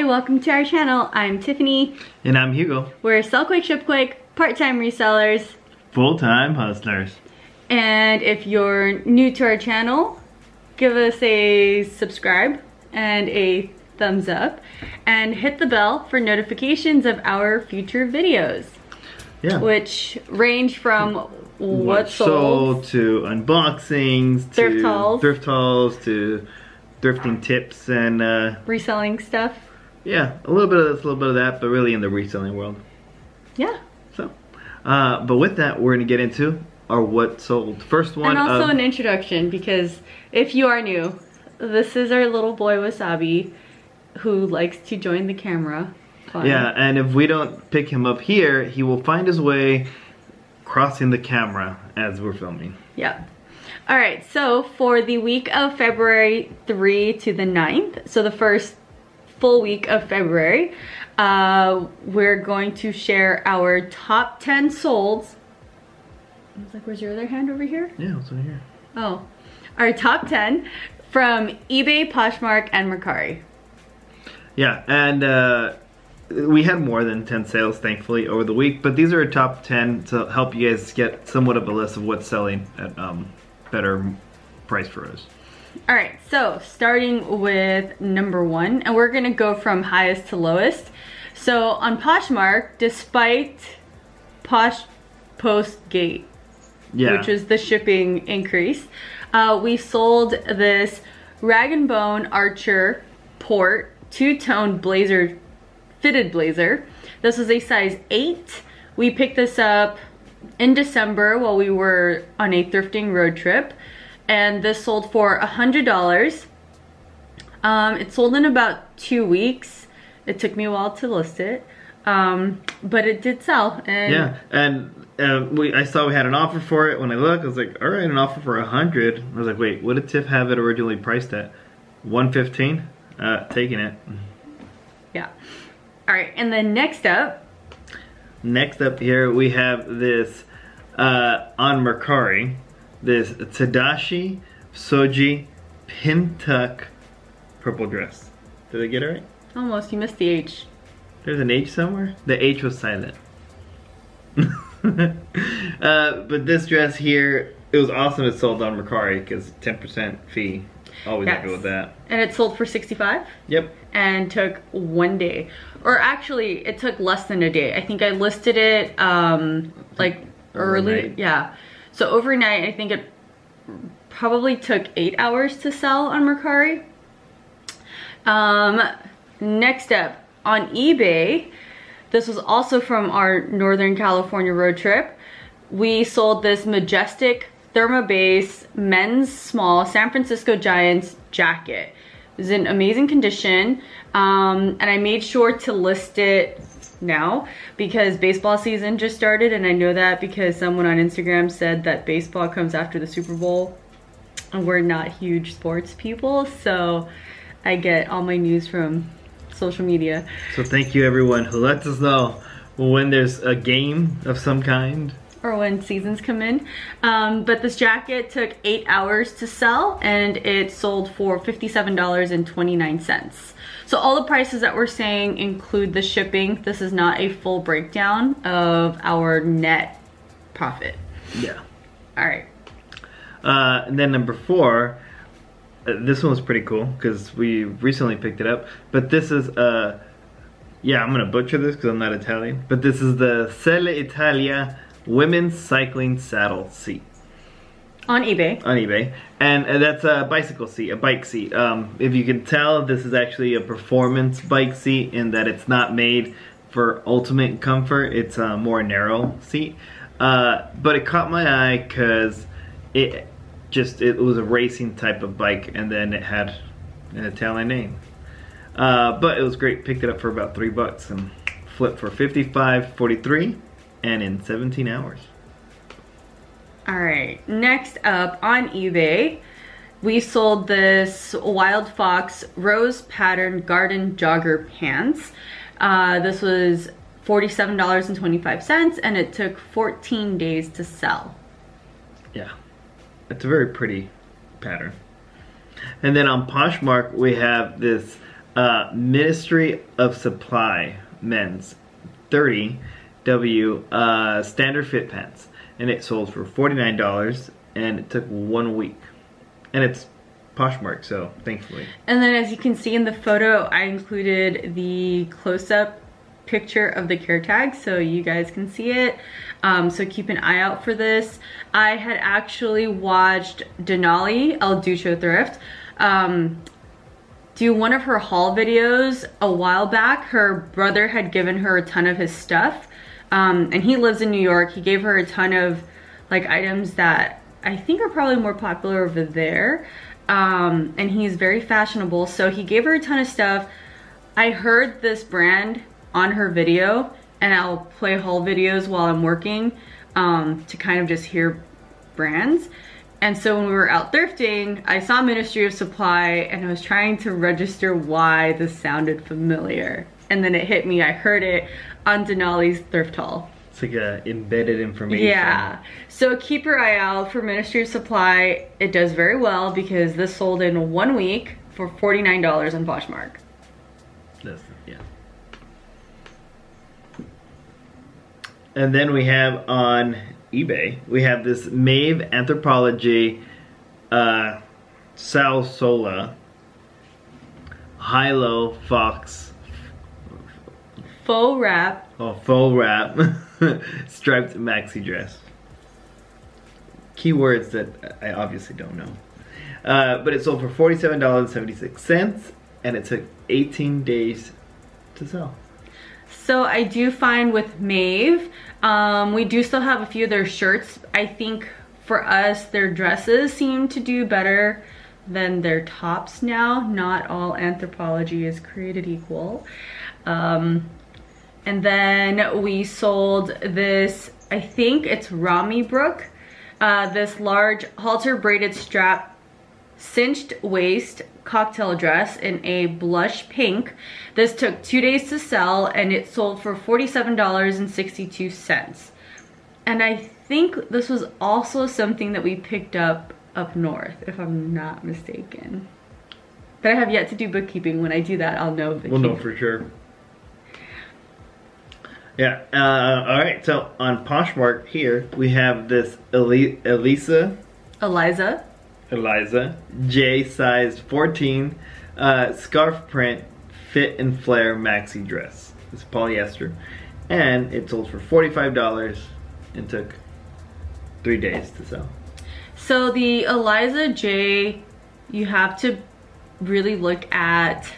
Hi, welcome to our channel. I'm Tiffany. And I'm Hugo. We're Sellquake Shipquake, part-time resellers. Full-time hustlers. And if you're new to our channel, give us a subscribe and a thumbs up and hit the bell for notifications of our future videos. Yeah. Which range from what, what sold, to unboxings thrift to hauls. thrift hauls to thrifting tips and uh, reselling stuff. Yeah, a little bit of this, a little bit of that, but really in the reselling world. Yeah. So, uh, but with that, we're gonna get into our what sold. First one. And also of, an introduction because if you are new, this is our little boy Wasabi who likes to join the camera. Fun. Yeah, and if we don't pick him up here, he will find his way crossing the camera as we're filming. Yeah. All right, so for the week of February 3 to the 9th, so the first full week of February, uh, we're going to share our top 10 solds. I was like, where's your other hand over here? Yeah, it's right here. Oh, our top 10 from eBay, Poshmark, and Mercari. Yeah, and uh, we had more than 10 sales, thankfully, over the week, but these are a top 10 to help you guys get somewhat of a list of what's selling at um, better price for us. All right, so starting with number one, and we're gonna go from highest to lowest. So on Poshmark, despite Posh Post Gate, yeah. which was the shipping increase, uh, we sold this Rag and Bone Archer Port two-tone blazer, fitted blazer. This was a size eight. We picked this up in December while we were on a thrifting road trip and this sold for a hundred dollars. Um, it sold in about two weeks. It took me a while to list it um, but it did sell and yeah and uh, we I saw we had an offer for it when I looked. I was like all right an offer for a hundred. I was like wait what did Tiff have it originally priced at 115 uh, taking it. Yeah. All right and then next up. Next up here we have this uh, on Mercari, this Tadashi Soji Pintuck purple dress. Did I get it right? Almost, you missed the H. There's an H somewhere? The H was silent. uh, but this dress here, it was awesome it sold on Mercari because 10% fee. Always yes. happy with that. And it sold for 65? Yep. And took one day. Or actually, it took less than a day. I think I listed it um, like overnight. early. Yeah. So overnight, I think it probably took eight hours to sell on Mercari. Um, next up, on eBay, this was also from our Northern California road trip. We sold this majestic Thermobase men's small San Francisco Giants jacket. It was in amazing condition um, and I made sure to list it now because baseball season just started and I know that because someone on Instagram said that baseball comes after the Super Bowl and we're not huge sports people so I get all my news from social media. So thank you everyone who lets us know when there's a game of some kind or when seasons come in. Um, but this jacket took eight hours to sell and it sold for $57.29. So all the prices that we're saying include the shipping. This is not a full breakdown of our net profit. Yeah. All right. Uh, and then number four, uh, this one was pretty cool because we recently picked it up. But this is, uh, yeah, I'm gonna butcher this because I'm not Italian. But this is the Selle Italia women's cycling saddle seat. On eBay. On eBay. And uh, that's a bicycle seat, a bike seat. Um, if you can tell, this is actually a performance bike seat in that it's not made for ultimate comfort. It's a more narrow seat. Uh, but it caught my eye because it just, it was a racing type of bike and then it had an Italian name. Uh, but it was great. Picked it up for about three bucks and flipped for 55.43 and in 17 hours. All right, next up on eBay, we sold this Wild Fox Rose Pattern Garden Jogger Pants. Uh, this was $47.25 and it took 14 days to sell. Yeah, it's a very pretty pattern. And then on Poshmark, we have this Uh, Ministry of Supply men's 30 W uh, standard fit pants, and it sold for forty nine dollars, and it took one week, and it's Poshmark, so thankfully. And then as you can see in the photo, I included the close-up picture of the care tag so you guys can see it. Um, so keep an eye out for this. I had actually watched Denali El Ducho Thrift um, do one of her haul videos a while back. Her brother had given her a ton of his stuff um, and he lives in New York. He gave her a ton of like items that I think are probably more popular over there. Um, and he's very fashionable. So he gave her a ton of stuff. I heard this brand on her video and I'll play haul videos while I'm working um, to kind of just hear brands. And so when we were out thrifting, I saw Ministry of Supply and I was trying to register why this sounded familiar. And then it hit me, I heard it on Denali's thrift haul. It's like a embedded information. Yeah. So keep your eye out for Ministry of Supply. It does very well because this sold in one week for $49 on Poshmark. That's, yeah. And then we have on eBay, we have this Maeve Anthropologie uh, Salsola High-Low Fox Faux wrap. Oh, faux wrap striped maxi dress. Keywords that I obviously don't know. Uh, but it sold for $47.76 and it took 18 days to sell. So I do find with Maeve, um, we do still have a few of their shirts. I think for us, their dresses seem to do better than their tops now. Not all Anthropologie is created equal. Um, and then we sold this, I think it's Ramy Brook, uh, this large halter braided strap cinched waist cocktail dress in a blush pink. This took two days to sell and it sold for $47.62. And I think this was also something that we picked up up north, if I'm not mistaken. But I have yet to do bookkeeping. When I do that, I'll know. We'll know for sure. Yeah. Uh, all right. So on Poshmark here, we have this Eli Elisa. Eliza. Eliza J size 14 uh, scarf print fit and flare maxi dress. It's polyester, and it sold for $45 and took three days to sell. So the Eliza J, you have to really look at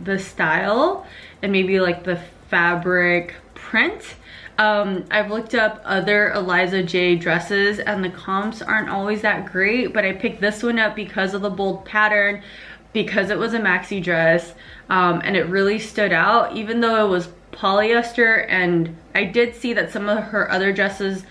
the style and maybe like the fabric print. Um, I've looked up other Eliza J dresses and the comps aren't always that great, but I picked this one up because of the bold pattern, because it was a maxi dress, um, and it really stood out, even though it was polyester, and I did see that some of her other dresses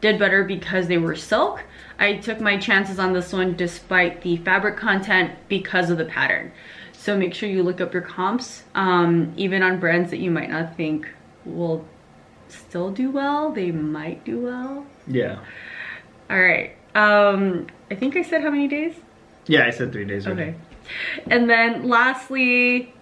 did better because they were silk. I took my chances on this one despite the fabric content because of the pattern. So make sure you look up your comps, um, even on brands that you might not think will still do well. They might do well. Yeah. All right. Um, I think I said how many days? Yeah, I said three days. Okay. And then lastly,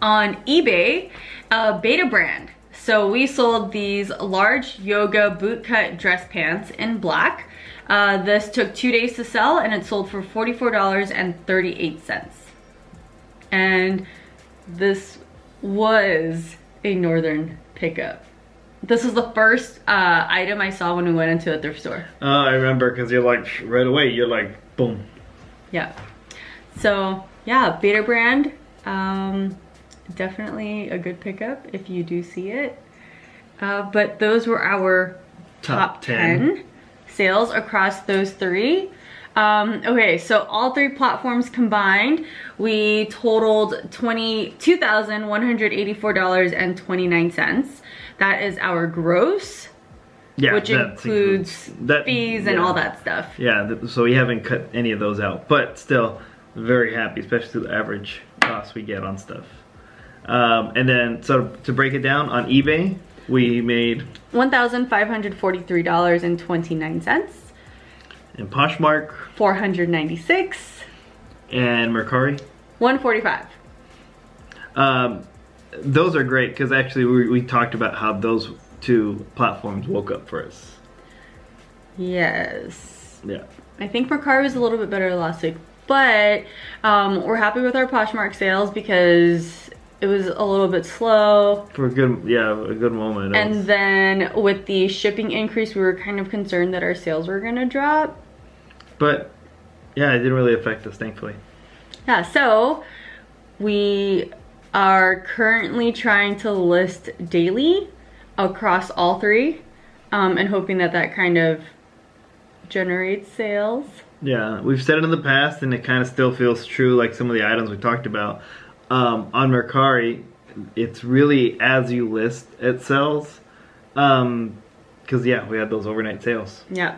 on eBay, uh, Betabrand. So we sold these large yoga bootcut dress pants in black. Uh, this took two days to sell and it sold for $44.38. And this was a northern pickup. This was the first uh, item I saw when we went into a thrift store. Oh, I remember because you're like, right away, you're like, boom. Yeah. So, yeah, Betabrand. Um, definitely a good pickup if you do see it. Uh, but those were our top, top 10. 10 sales across those three. Um, okay, so all three platforms combined, we totaled $22,184.29. That is our gross, yeah, which includes, that, fees and yeah. all that stuff. Yeah, so we haven't cut any of those out, but still very happy, especially the average cost we get on stuff. Um, and then, so to break it down, on eBay, we made $1,543.29. In Poshmark, 496. And Mercari? 145. Um, those are great because actually we, we talked about how those two platforms woke up for us. Yes. Yeah. I think Mercari was a little bit better last week, but um, we're happy with our Poshmark sales because it was a little bit slow. For a good, yeah, a good moment. And then with the shipping increase, we were kind of concerned that our sales were gonna drop. But yeah, it didn't really affect us, thankfully. Yeah, so we are currently trying to list daily across all three um, and hoping that that kind of generates sales. Yeah, we've said it in the past, and it kind of still feels true. Like some of the items we talked about um, on Mercari, it's really as you list, it sells. Um, because yeah, we had those overnight sales. Yeah.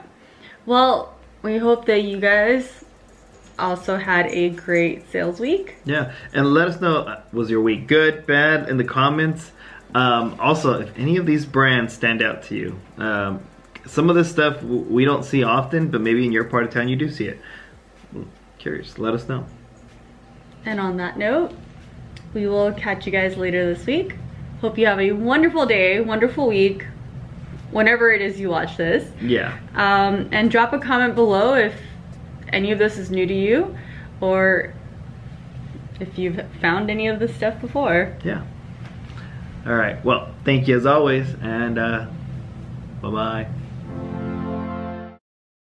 Well, we hope that you guys also had a great sales week. Yeah, and let us know uh, was your week good, bad in the comments. Um, also, if any of these brands stand out to you, um, some of this stuff we don't see often, but maybe in your part of town you do see it. Curious, let us know. And on that note, we will catch you guys later this week. Hope you have a wonderful day, wonderful week, whenever it is you watch this. Yeah, Um, and drop a comment below if any of this is new to you or if you've found any of this stuff before. yeah. All right. Well, thank you as always, and uh, bye bye.